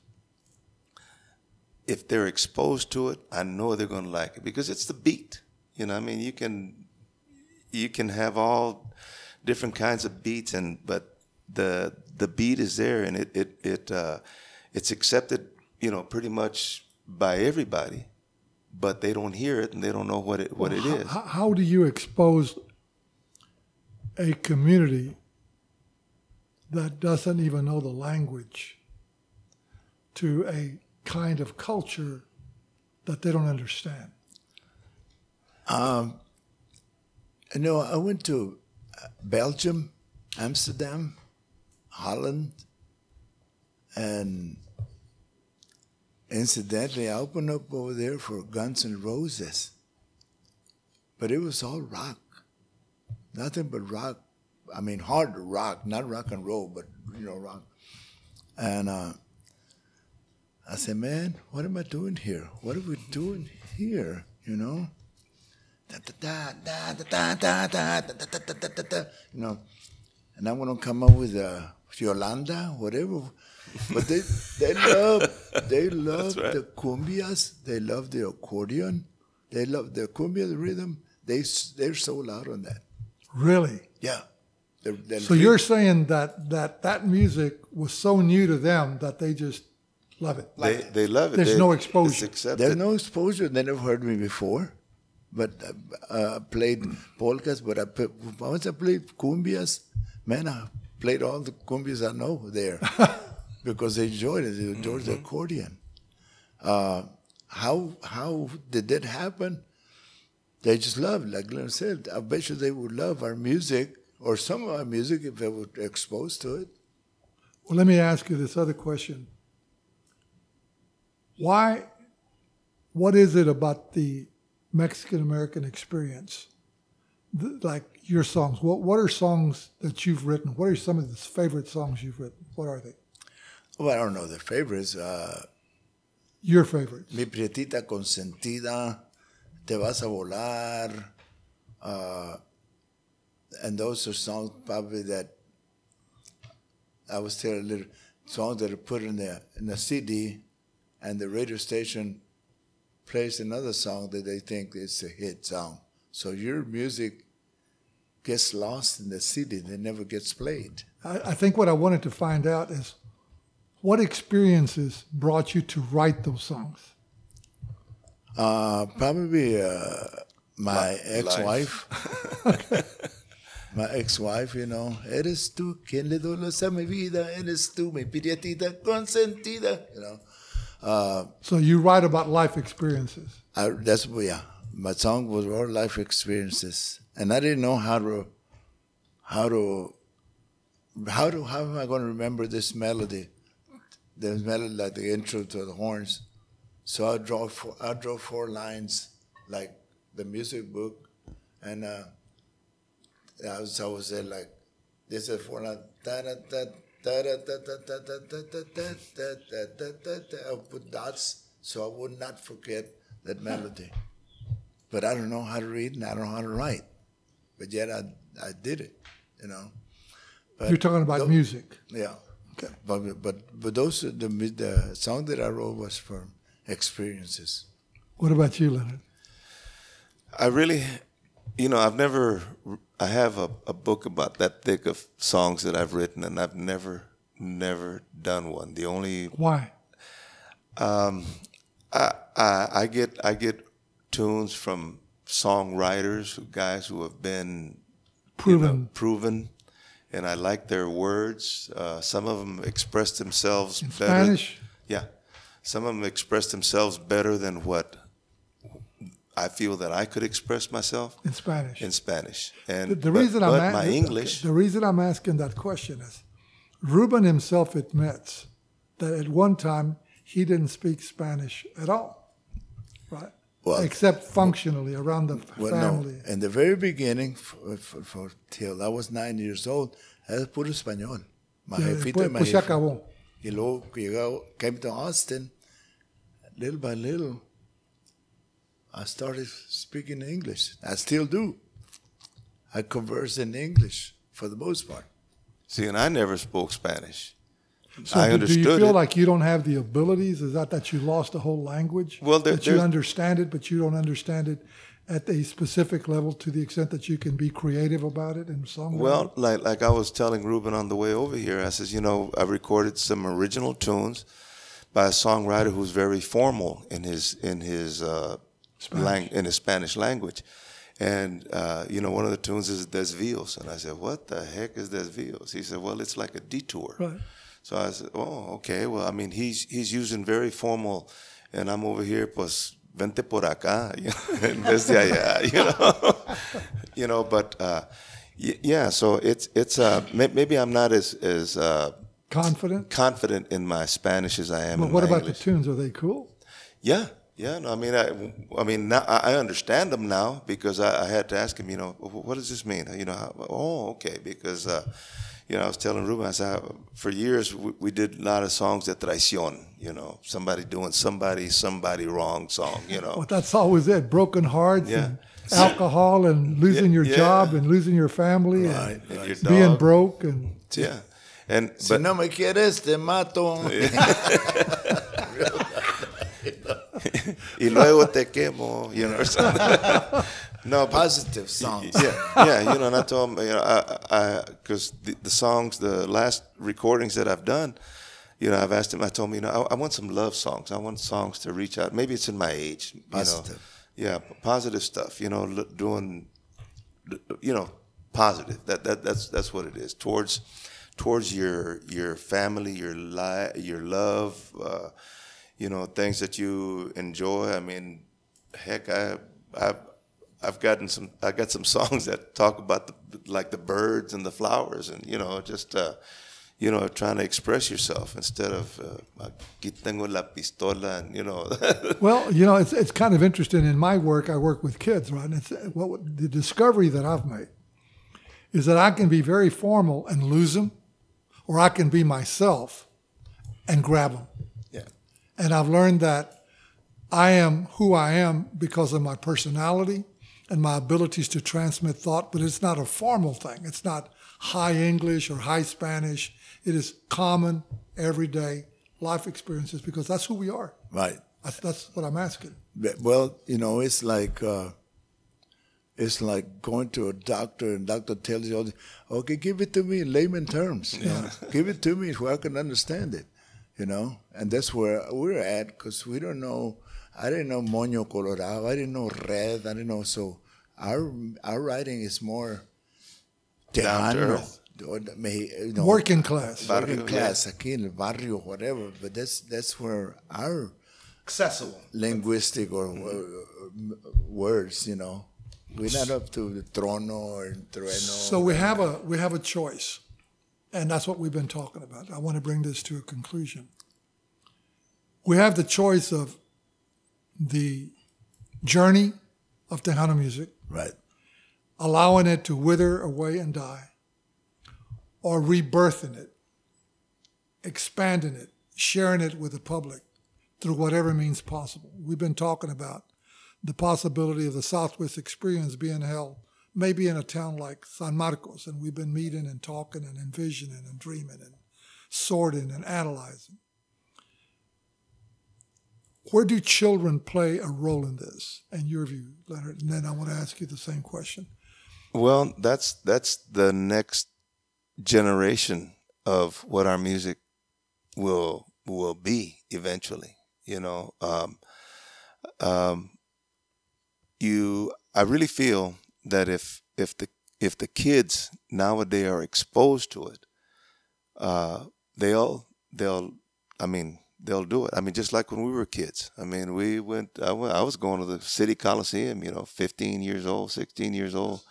if they're exposed to it, I know they're going to like it because it's the beat. You know, I mean, you can you can have all different kinds of beats, and but the the beat is there, and it it it uh, it's accepted, you know, pretty much by everybody, but they don't hear it and they don't know what it what it how, is. How, how do you expose a community that doesn't even know the language to a kind of culture that they don't understand? You know, I went to uh, Belgium, Amsterdam, Holland, and incidentally, I opened up over there for Guns N' Roses. But it was all rock. Nothing but rock. I mean, hard rock, not rock and roll, but, you know, rock. And uh, I said, man, what am I doing here? What are we doing here? You know? You know, and I'm gonna come up with a Yolanda, whatever. But they they love they love right. the cumbias. They love the accordion. They love the cumbia rhythm. They they're so loud on that. Really? Yeah. They're, they're So you're saying that that that music was so new to them that they just love it. They they love it. There's They- no exposure. There's no exposure. They never heard me before, but uh, uh, played polkas. But I once I played cumbias, man, I played all the cumbias I know there (laughs) because they enjoyed it. They enjoyed the accordion. Uh, how how did that happen? They just loved, like Glenn said. I bet you they would love our music or some of our music if they were exposed to it. Well, let me ask you this other question. Why, what is it about the Mexican American experience, th- like your songs? What, what are songs that you've written? What are some of the favorite songs you've written? What are they? Well, I don't know the favorites. Uh, Your favorites? Mi prietita consentida, Te vas a volar. Uh, and those are songs probably that I was telling a little songs that are put in the in the CD, and the radio station plays another song that they think is a hit song. So your music gets lost in the city it never gets played. I, I think what I wanted to find out is what experiences brought you to write those songs? Uh, probably uh, my Li- ex-wife. (laughs) (laughs) my ex-wife, you know. Eres tú quien le duele a mi vida. Eres tú mi prietita consentida. You know. So you write about life experiences. I, that's yeah. My song was all life experiences, and I didn't know how to, how to, how to how am I going to remember this melody, this melody like the intro to the horns. So I draw four, I draw four lines like the music book, and uh, I was I was there like this is four lines. Da da I put dots so I would not forget that melody. But I don't know how to read and I don't know how to write. But yet I, I did it, you know. But You're talking about those, music. Yeah. Okay. But, but, but those, the, the song that I wrote was from experiences. What about you, Leonard? I really, you know, I've never I have a, a book about that thick of songs that I've written, and I've never, never done one. The only Why? I, I, I get I get tunes from songwriters, guys who have been you know, Proven proven, and I like their words. Uh, some of them express themselves in better. Spanish. Yeah, some of them express themselves better than what I feel that I could express myself In Spanish. in Spanish. And The, the but- reason but I'm my English. The reason I'm asking that question is, Ruben himself admits that at one time he didn't speak Spanish at all, right? Well- Except functionally around the Well, family. no. In the very beginning, for, for, for till I was nine years old, era puro español. My Yeah, jefita y después, my pues se acabó. Y luego llegó, came to Austin, little by little, I started speaking English. I still do. I converse in English for the most part. See, and I never spoke Spanish. So I do, do you feel it. like you don't have the abilities? Is that that you lost the whole language? Well, there- that you understand it, but you don't understand it at a specific level to the extent that you can be creative about it in song. Well, like like I was telling Ruben on the way over here, I says, you know, I recorded some original tunes by a songwriter who's very formal in his in his uh, Spanish. Lang- in his Spanish language, and uh, you know, one of the tunes is Desvios, and I said, what the heck is Desvios? He said, well, it's like a detour. Right. So I said, oh, okay. Well, I mean, he's he's using very formal, and I'm over here, pues vente por acá, (laughs) you know, en vez de allá, (laughs) you know, (laughs) you know. But uh, y- yeah, so it's it's uh, may- maybe I'm not as as uh, Confident. confident in my Spanish as I am. But what about English. the tunes? Are they cool? Yeah, yeah. No, I mean, I, I mean, now, I I understand them now because I, I had to ask him. You know, what does this mean? You know, how, oh, okay. Because uh, you know, I was telling Ruben, I said, for years we, we did a lot of songs de traición. You know, somebody doing somebody somebody wrong song. You know, Well, that's always it. Broken hearts Yeah. and alcohol and losing Yeah, your yeah. job and losing your family Right, and And your being broke and Yeah, and Si but no me quieres, te mato. (laughs) (laughs) y luego te quemo. You know, or (laughs) something. no, Positive songs. yeah, yeah, you know, and I told him, you know, I, because the, the songs, the last recordings that I've done, you know, I've asked him. I told him, you know, I, I want some love songs. I want songs to reach out. Maybe it's in my age. You Positive. Know? Yeah, positive stuff. You know, l- doing, you know, positive. That that that's that's what it is towards towards your your family, your li- your love. Uh, you know, things that you enjoy. I mean, heck, I I. I've gotten some. I got some (laughs) songs that talk about the, like the birds and the flowers, and you know, just uh, you know, trying to express yourself instead of uh, tengo la pistola, and you know, (laughs) Well, you know, it's it's kind of interesting. In my work, I work with kids, right? And it's what the discovery that I've made is that I can be very formal and lose them, or I can be myself and grab them. Yeah, And I've learned that I am who I am because of my personality and my abilities to transmit thought, but it's not a formal thing. It's not high English or high Spanish. It is common, everyday life experiences because that's who we are. Right. That's, that's what I'm asking. Well, you know, it's like uh, it's like going to a doctor and doctor tells you, "Okay, give it to me in layman terms. you know. give it to me where I can understand it." You know, and that's where we're at because we don't know. I didn't know moño colorado. I didn't know red. I didn't know. So our our writing is more Down to tejano, earth. or may- you know, Working class. working Barrio, class aquí en el barrio, whatever. But that's that's where our Accessible. linguistic or uh, words, you know. We're not up to the trono or trueno. So we have a we have a choice, and that's what we've been talking about. I want to bring this to a conclusion. We have the choice of the journey of Tejano music, right, allowing it to wither away and die, or rebirthing it, expanding it, sharing it with the public through whatever means possible. We've been talking about the possibility of the Southwest experience being held maybe in a town like San Marcos, and we've been meeting and talking and envisioning and dreaming and sorting and analyzing. Where do children play a role in this, in your view, Leonard? And then I want to ask you the same question. Well, that's that's the next generation of what our music will will be eventually. You know, um, um, you. I really feel that if if the if the kids nowadays are exposed to it, uh, they'll they'll. I mean, they'll do it. I mean, just like when we were kids. I mean, we went. I, went, I was going to the city coliseum. You know, 15 years old, 16 years old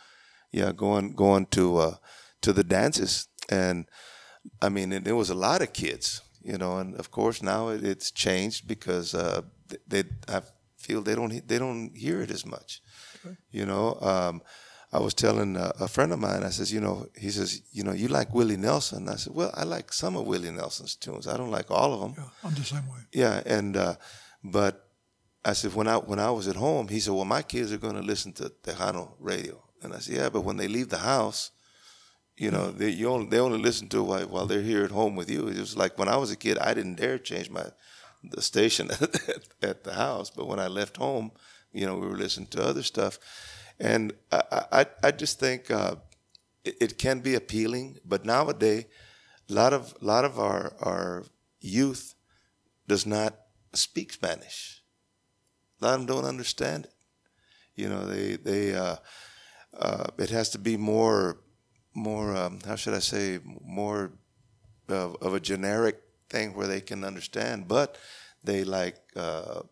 yeah, going going to uh, to the dances, and I mean, and there was a lot of kids, you know, and of course now it, it's changed because uh, they I feel they don't they don't hear it as much, you know. Um, I was telling a, a friend of mine, I says, you know, he says, you know, you like Willie Nelson. I said, well, I like some of Willie Nelson's tunes. I don't like all of them. Yeah, I'm the same way. Yeah, and uh, but I said when I when I was at home, he said, "Well, my kids are going to listen to Tejano radio," and I said, "Yeah, but when they leave the house, you know, they you only they only listen to it while, while they're here at home with you." It was like when I was a kid, I didn't dare change my the station (laughs) at, at the house, but when I left home, you know, we were listening to other stuff, and I I, I just think uh, it, it can be appealing, but nowadays, a lot of lot of our our youth does not speak Spanish. A lot of them don't understand it. You know, they they uh, uh, it has to be more more um, how should I say more of, of a generic thing where they can understand, but they like uh,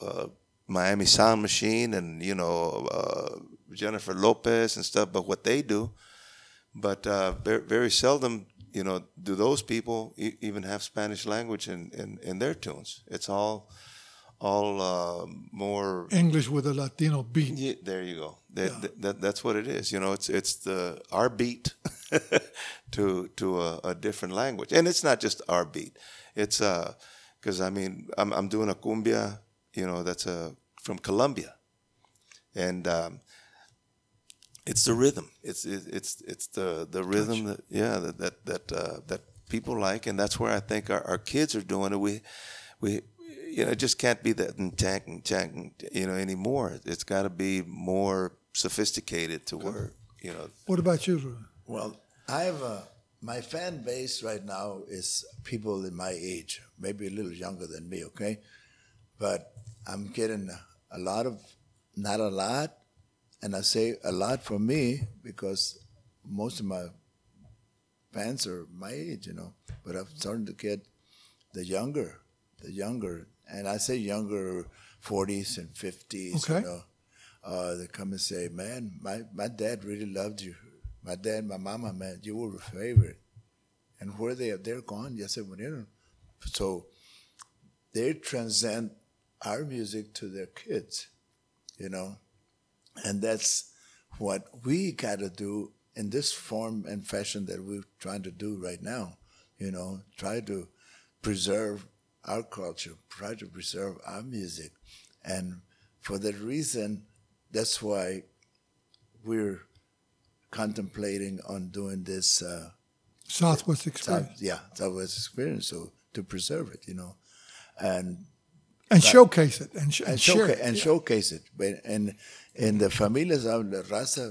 uh, Miami Sound Machine and you know uh, Jennifer Lopez and stuff, but what they do. But uh, very, very seldom, you know, do those people e- even have Spanish language in, in, in their tunes. It's all all uh, more English with a Latino beat. yeah, there you go. That, that, that- that's what it is. You know, it's it's the our beat (laughs) to to a, a different language, and it's not just our beat. It's uh, because I mean, I'm I'm doing a cumbia. You know, that's a from Colombia, and um, it's the rhythm. It's it, it's it's the the rhythm that yeah that that that uh, that people like, and that's where I think our, our kids are doing it. We we you know it just can't be that tank and tank you know anymore. It's got to be more sophisticated to where you know. What about you, Ruben? Well, I have a my fan base right now is people in my age, maybe a little younger than me, okay? But I'm getting a, lot of, not a lot, and I say a lot for me because most of my fans are my age, you know. But I'm starting to get the younger, the younger, and I say younger, 40s and 50s, Okay. you know. Uh, they come and say, "Man, my, my dad really loved you. My dad, my mama, man, you were a favorite." And where they they're gone, ya se murieron. So they transcend our music to their kids, you know, and that's what we got to do in this form and fashion that we're trying to do right now. You know, try to preserve our culture, try to preserve our music, and for that reason, that's why we're contemplating on doing this. Uh, Southwest South, Experience. yeah, Southwest experience. So to preserve it, you know, and And showcase it and, sh- and, and, share showcase, it. and Yeah. showcase it. But and and the familias of the raza,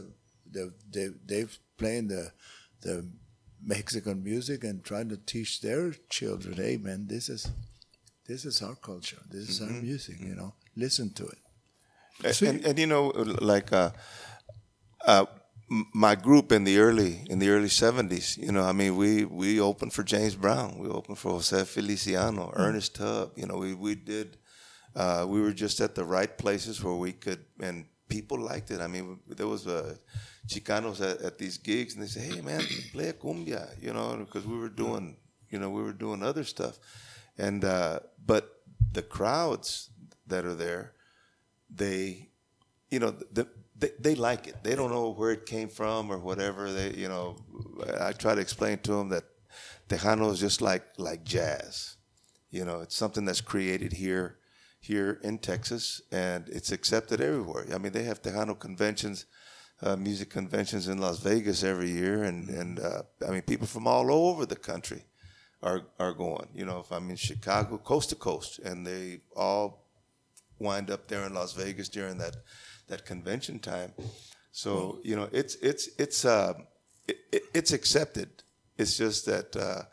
they they they've playing the the Mexican music and trying to teach their children, hey man, this is this is our culture, this is Mm-hmm. our music, you know, listen to it. And, See- and, and you know, like uh, uh, my group in the early in the early seventies, you know, I mean, we we opened for James Brown, we opened for Jose Feliciano, Ernest Tubb. You know, we we did. Uh, we were just at the right places where we could, and people liked it. I mean, there was uh, Chicanos at, at these gigs, and they say, "Hey, man, (clears throat) play a cumbia," you know, because we were doing, you know, we were doing other stuff, and uh, but the crowds that are there, they, you know, the, they, they like it. They don't know where it came from or whatever. They, you know, I try to explain to them that Tejano is just like like jazz. You know, it's something that's created here, here in Texas, and it's accepted everywhere. I mean, they have Tejano conventions, uh, music conventions in Las Vegas every year, and and uh, I mean, people from all over the country are are going. You know, if I'm in Chicago, coast to coast, and they all wind up there in Las Vegas during that that convention time. So you know, it's it's it's uh, it, it- it's accepted. It's just that uh,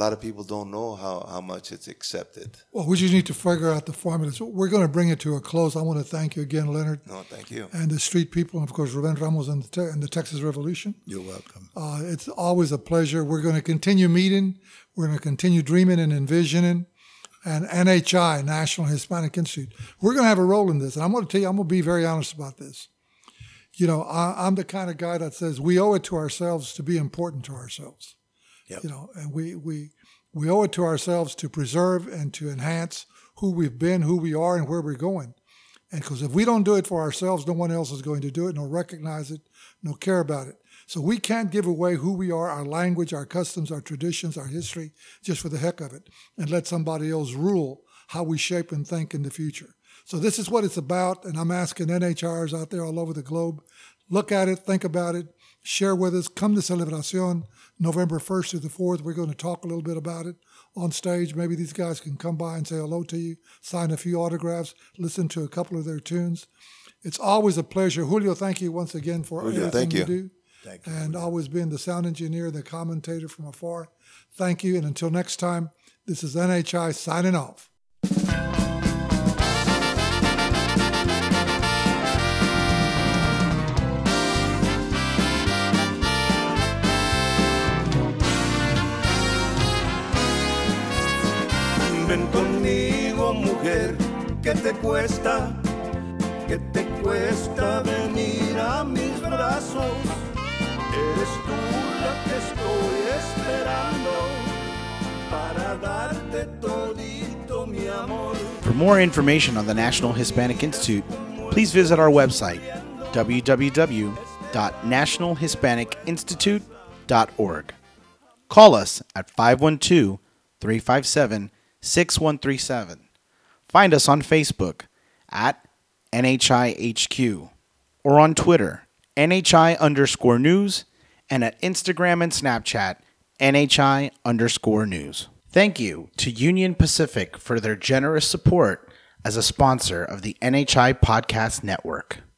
lot of people don't know how how much it's accepted. Well, we just need to figure out the formula. So we're going to bring it to a close. I want to thank you again, Leonard, No, thank you. and the street people, and of course, Ruben Ramos and the, te- and the Texas Revolution. You're welcome. Uh, it's always a pleasure. We're going to continue meeting. We're going to continue dreaming and envisioning. And NHI, National Hispanic Institute, we're going to have a role in this. And I'm going to tell you, I'm going to be very honest about this. You know, I, I'm the kind of guy that says we owe it to ourselves to be important to ourselves. Yep. You know, and we we we owe it to ourselves to preserve and to enhance who we've been, who we are, and where we're going. And because if we don't do it for ourselves, no one else is going to do it, nor recognize it, nor care about it. So we can't give away who we are, our language, our customs, our traditions, our history, just for the heck of it, and let somebody else rule how we shape and think in the future. So this is what it's about, and I'm asking NHRs out there all over the globe, look at it, think about it, share with us. Come to Celebracion, November 1st through the 4th. We're going to talk a little bit about it on stage. Maybe these guys can come by and say hello to you, sign a few autographs, listen to a couple of their tunes. It's always a pleasure. Julio, thank you once again for Julio, everything thank you you. do. Thank you. And always being the sound engineer, the commentator from afar. Thank you. And until next time, this is NHI signing off. Ven conmigo, mujer, que te cuesta que te cuesta venir a mis brazos. Eres tú la que estoy esperando para darte todito mi amor. For more information on the National Hispanic Institute, please visit our website, www.nationalhispanicinstitute.org. Call us at 512 357 6137. Find us on Facebook at NHIHQ or on Twitter, NHI underscore news, and at Instagram and Snapchat, NHI underscore news. Thank you to Union Pacific for their generous support as a sponsor of the NHI Podcast Network.